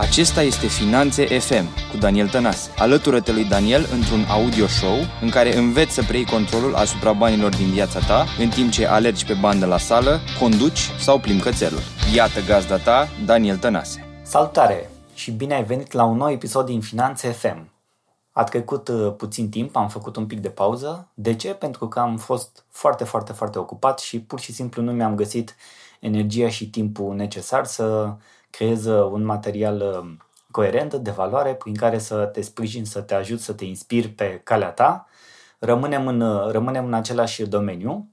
Acesta este Finanțe FM cu Daniel Tănase. Alătură-te lui Daniel într-un audio show în care înveți să preiei controlul asupra banilor din viața ta în timp ce alergi pe bandă la sală, conduci sau plimbi cățelul. Iată gazda ta, Daniel Tănase. Salutare și bine ai venit la un nou episod din Finanțe FM. A trecut uh, puțin timp, am făcut un pic de pauză. De ce? Pentru că am fost foarte, foarte, foarte ocupat și pur și simplu nu mi-am găsit energia și timpul necesar să creez un material uh, coerent, de valoare, prin care să te sprijin, să te ajut, să te inspiri pe calea ta. Rămânem în, uh, rămânem în același domeniu,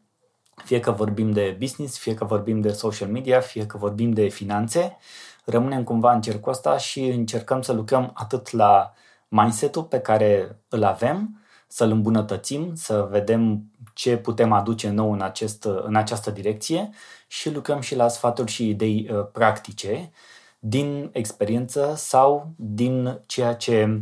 fie că vorbim de business, fie că vorbim de social media, fie că vorbim de finanțe. Rămânem cumva în cercul ăsta și încercăm să lucrăm atât la mindset-ul pe care îl avem, să-l îmbunătățim, să vedem ce putem aduce nou în, acest, în această direcție și lucrăm și la sfaturi și idei uh, practice din experiență sau din ceea ce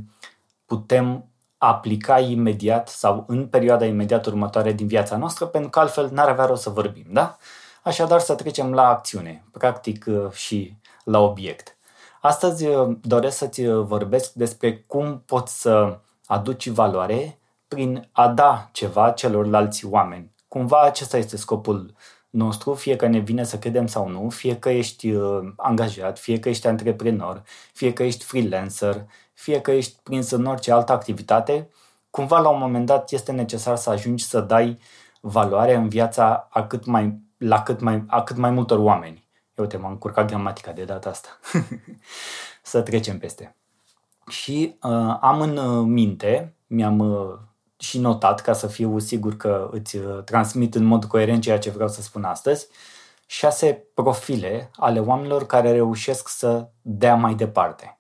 putem aplica imediat sau în perioada imediat următoare din viața noastră, pentru că altfel n-ar avea rost să vorbim, da? Așadar să trecem la acțiune, practic uh, și la obiect. Astăzi uh, doresc să-ți vorbesc despre cum poți să aduci valoare prin a da ceva celorlalți oameni. Cumva acesta este scopul nostru, fie că ne vine să credem sau nu, fie că ești uh, angajat, fie că ești antreprenor, fie că ești freelancer, fie că ești prins în orice altă activitate, cumva la un moment dat este necesar să ajungi să dai valoare în viața a cât mai, la cât mai, a cât mai multor oameni. Eu uite, m-am încurcat gramatica de data asta. să trecem peste. Și uh, am în uh, minte, mi-am uh, și notat ca să fiu sigur că îți uh, transmit în mod coerent ceea ce vreau să spun astăzi, șase profile ale oamenilor care reușesc să dea mai departe.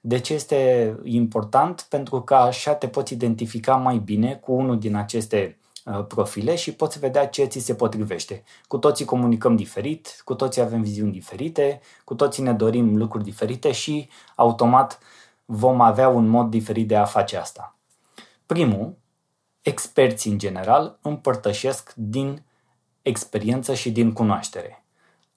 De ce este important? Pentru că așa te poți identifica mai bine cu unul din aceste uh, profile și poți vedea ce ți se potrivește. Cu toții comunicăm diferit, cu toții avem viziuni diferite, cu toții ne dorim lucruri diferite și automat vom avea un mod diferit de a face asta. Primul experții în general împărtășesc din experiență și din cunoaștere.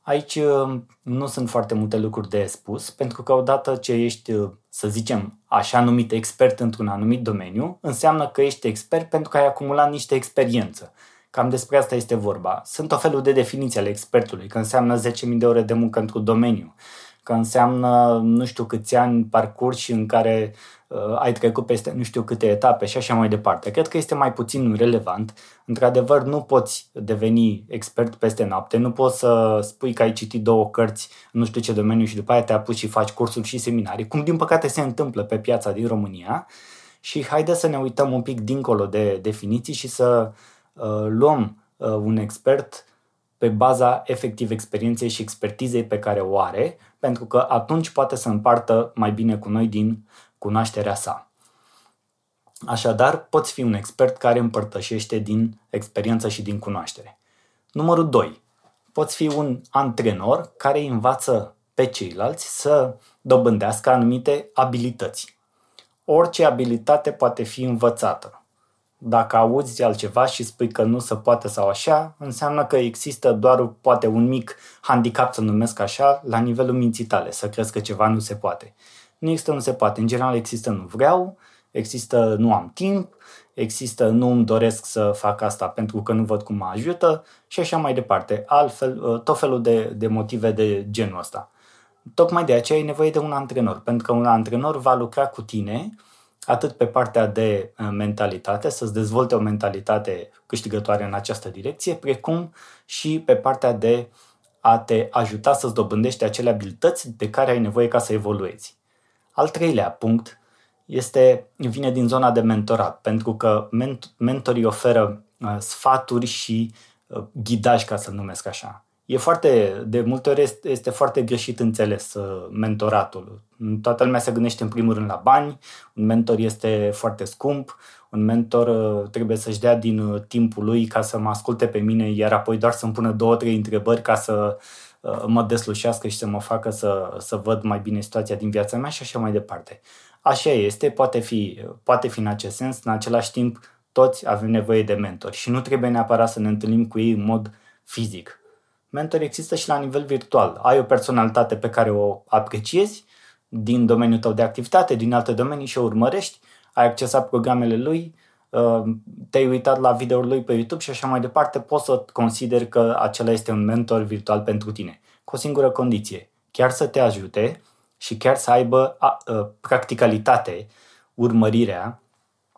Aici uh, nu sunt foarte multe lucruri de spus, pentru că odată ce ești, uh, să zicem, așa numit expert într-un anumit domeniu, înseamnă că ești expert pentru că ai acumulat niște experiență. Cam despre asta este vorba. Sunt o felul de definiții ale expertului, că înseamnă 10.000 de ore de muncă într-un domeniu, că înseamnă nu știu câți ani parcurs în care uh, ai trecut peste nu știu câte etape și așa mai departe. Cred că este mai puțin relevant. Într-adevăr, nu poți deveni expert peste noapte, nu poți să spui că ai citit două cărți nu știu ce domeniu și după aia te apuci și faci cursuri și seminarii, cum din păcate se întâmplă pe piața din România. Și haide să ne uităm un pic dincolo de definiții și să uh, luăm uh, un expert pe baza efectiv experienței și expertizei pe care o are, pentru că atunci poate să împartă mai bine cu noi din cunoașterea sa. Așadar, poți fi un expert care împărtășește din experiență și din cunoaștere. Numărul 2. Poți fi un antrenor care învață pe ceilalți să dobândească anumite abilități. Orice abilitate poate fi învățată. Dacă auzi altceva și spui că nu se poate sau așa, înseamnă că există doar poate un mic handicap, să numesc așa, la nivelul minții tale, să crezi că ceva nu se poate. Nu există, nu se poate. În general există nu vreau, există nu am timp, există nu îmi doresc să fac asta pentru că nu văd cum mă ajută și așa mai departe. Altfel, ă, tot felul de, de motive de genul ăsta. Tocmai de aceea ai nevoie de un antrenor, pentru că un antrenor va lucra cu tine atât pe partea de uh, mentalitate, să-ți dezvolte o mentalitate câștigătoare în această direcție, precum și pe partea de a te ajuta să-ți dobândești acele abilități de care ai nevoie ca să evoluezi. Al treilea punct este, vine din zona de mentorat, pentru că mentorii oferă uh, sfaturi și uh, ghidaj, ca să numesc așa. E foarte, de multe ori este, este foarte greșit înțeles uh, mentoratul. Toată lumea se gândește în primul rând la bani, un mentor este foarte scump, un mentor uh, trebuie să-și dea din uh, timpul lui ca să mă asculte pe mine, iar apoi doar să-mi pună două, trei întrebări ca să mă deslușească și să mă facă să, să văd mai bine situația din viața mea și așa mai departe. Așa este, poate fi, poate fi în acest sens, în același timp toți avem nevoie de mentori și nu trebuie neapărat să ne întâlnim cu ei în mod fizic Mentor există și la nivel virtual. Ai o personalitate pe care o apreciezi, din domeniul tău de activitate, din alte domenii și o urmărești, ai accesat programele lui, uh, te-ai uitat la videoul lui pe YouTube și așa mai departe, poți să consideri că acela este un mentor virtual pentru tine. Cu o singură condiție, chiar să te ajute și chiar să aibă practicalitate, urmărirea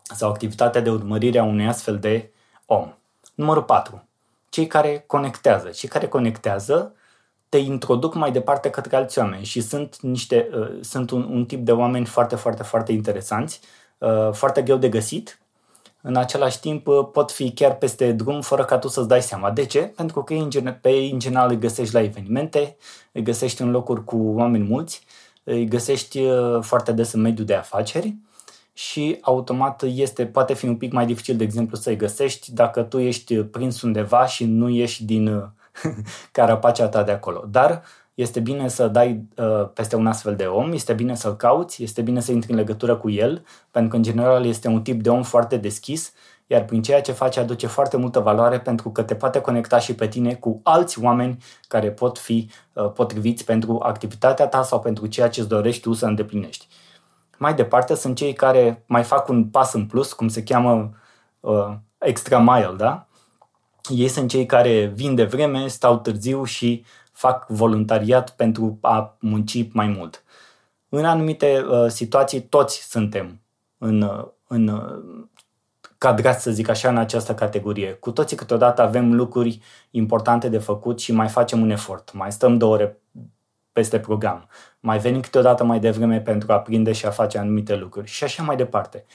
sau activitatea de urmărire a unui astfel de om. Numărul 4. Cei care conectează. Cei care conectează te introduc mai departe către alți oameni și sunt niște, uh, sunt un, un tip de oameni foarte, foarte, foarte interesanți, uh, foarte greu de găsit. În același timp uh, pot fi chiar peste drum fără ca tu să-ți dai seama. De ce? Pentru că pe ei în general îi găsești la evenimente, îi găsești în locuri cu oameni mulți, îi găsești uh, foarte des în mediul de afaceri și automat este, poate fi un pic mai dificil, de exemplu, să-i găsești dacă tu ești prins undeva și nu ești din uh, carapacea ta de acolo. Dar este bine să dai uh, peste un astfel de om, este bine să-l cauți, este bine să intri în legătură cu el, pentru că în general este un tip de om foarte deschis, iar prin ceea ce face aduce foarte multă valoare pentru că te poate conecta și pe tine cu alți oameni care pot fi uh, potriviți pentru activitatea ta sau pentru ceea ce îți dorești tu să îndeplinești. Mai departe sunt cei care mai fac un pas în plus, cum se cheamă uh, extra mile, da? Ei sunt cei care vin de vreme, stau târziu și fac voluntariat pentru a munci mai mult. În anumite uh, situații toți suntem în, uh, în uh, cadrați, să zic așa, în această categorie. Cu toții câteodată avem lucruri importante de făcut și mai facem un efort. Mai stăm două ore peste program. Mai venim câteodată mai devreme pentru a prinde și a face anumite lucruri și așa mai departe.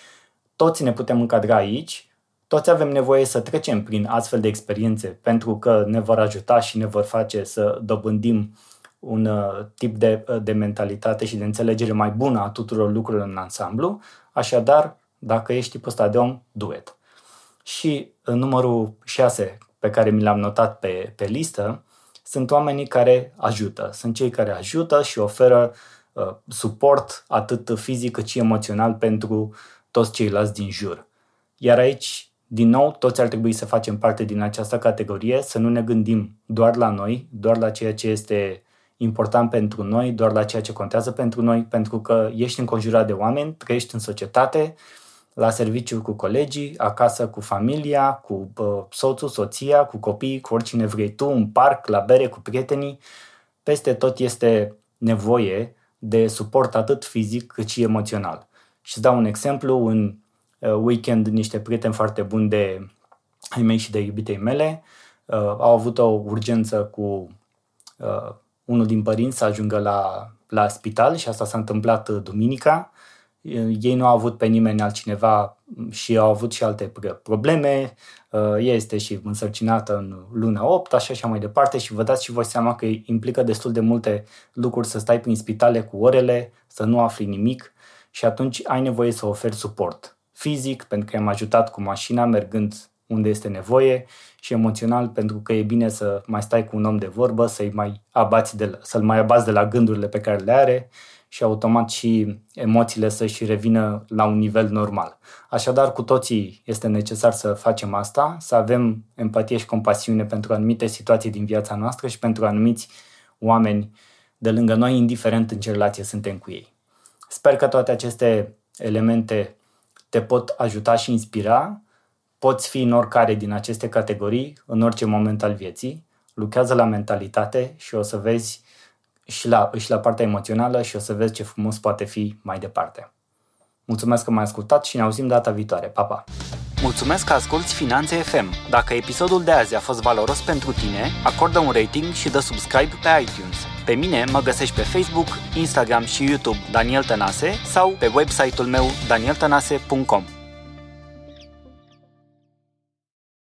Toți ne putem încadra aici, toți avem nevoie să trecem prin astfel de experiențe pentru că ne vor ajuta și ne vor face să dobândim un uh, tip de, uh, de mentalitate și de înțelegere mai bună a tuturor lucrurilor în ansamblu. Așadar, dacă ești tipul ăsta de om, do it. Și în numărul 6 pe care mi l-am notat pe, pe listă, sunt oamenii care ajută. Sunt cei care ajută și oferă uh, suport atât fizic cât și emoțional pentru toți ceilalți din jur. Iar aici, din nou, toți ar trebui să facem parte din această categorie, să nu ne gândim doar la noi, doar la ceea ce este important pentru noi, doar la ceea ce contează pentru noi, pentru că ești înconjurat de oameni, trăiești în societate, la serviciu cu colegii, acasă cu familia, cu uh, soțul, soția, cu copiii, cu oricine vrei tu, în parc, la bere, cu prietenii. Peste tot este nevoie de suport atât fizic cât și emoțional. Și îți dau un exemplu, în uh, weekend niște prieteni foarte buni de ai mei și de iubitei mele uh, au avut o urgență cu uh, unul din părinți să ajungă la, la spital și asta s-a întâmplat uh, duminica ei nu au avut pe nimeni altcineva și au avut și alte probleme. Uh, ea este și însărcinată în luna 8, așa și mai departe și vă dați și voi seama că implică destul de multe lucruri să stai prin spitale cu orele, să nu afli nimic și atunci ai nevoie să oferi suport fizic, pentru că i-am ajutat cu mașina mergând unde este nevoie și emoțional pentru că e bine să mai stai cu un om de vorbă, să-i mai abați de, să-l mai abați de la gândurile pe care le are și automat și emoțiile să-și revină la un nivel normal. Așadar, cu toții este necesar să facem asta, să avem empatie și compasiune pentru anumite situații din viața noastră și pentru anumiți oameni de lângă noi, indiferent în ce relație suntem cu ei. Sper că toate aceste elemente te pot ajuta și inspira. Poți fi în oricare din aceste categorii, în orice moment al vieții. Lucrează la mentalitate și o să vezi și la, și la partea emoțională și o să vezi ce frumos poate fi mai departe. Mulțumesc că m-ai ascultat și ne auzim data viitoare. Pa, pa! Mulțumesc că asculti Finanțe FM. Dacă episodul de azi a fost valoros pentru tine, acordă un rating și dă subscribe pe iTunes. Pe mine mă găsești pe Facebook, Instagram și YouTube Daniel Tănase sau pe website-ul meu danieltănase.com.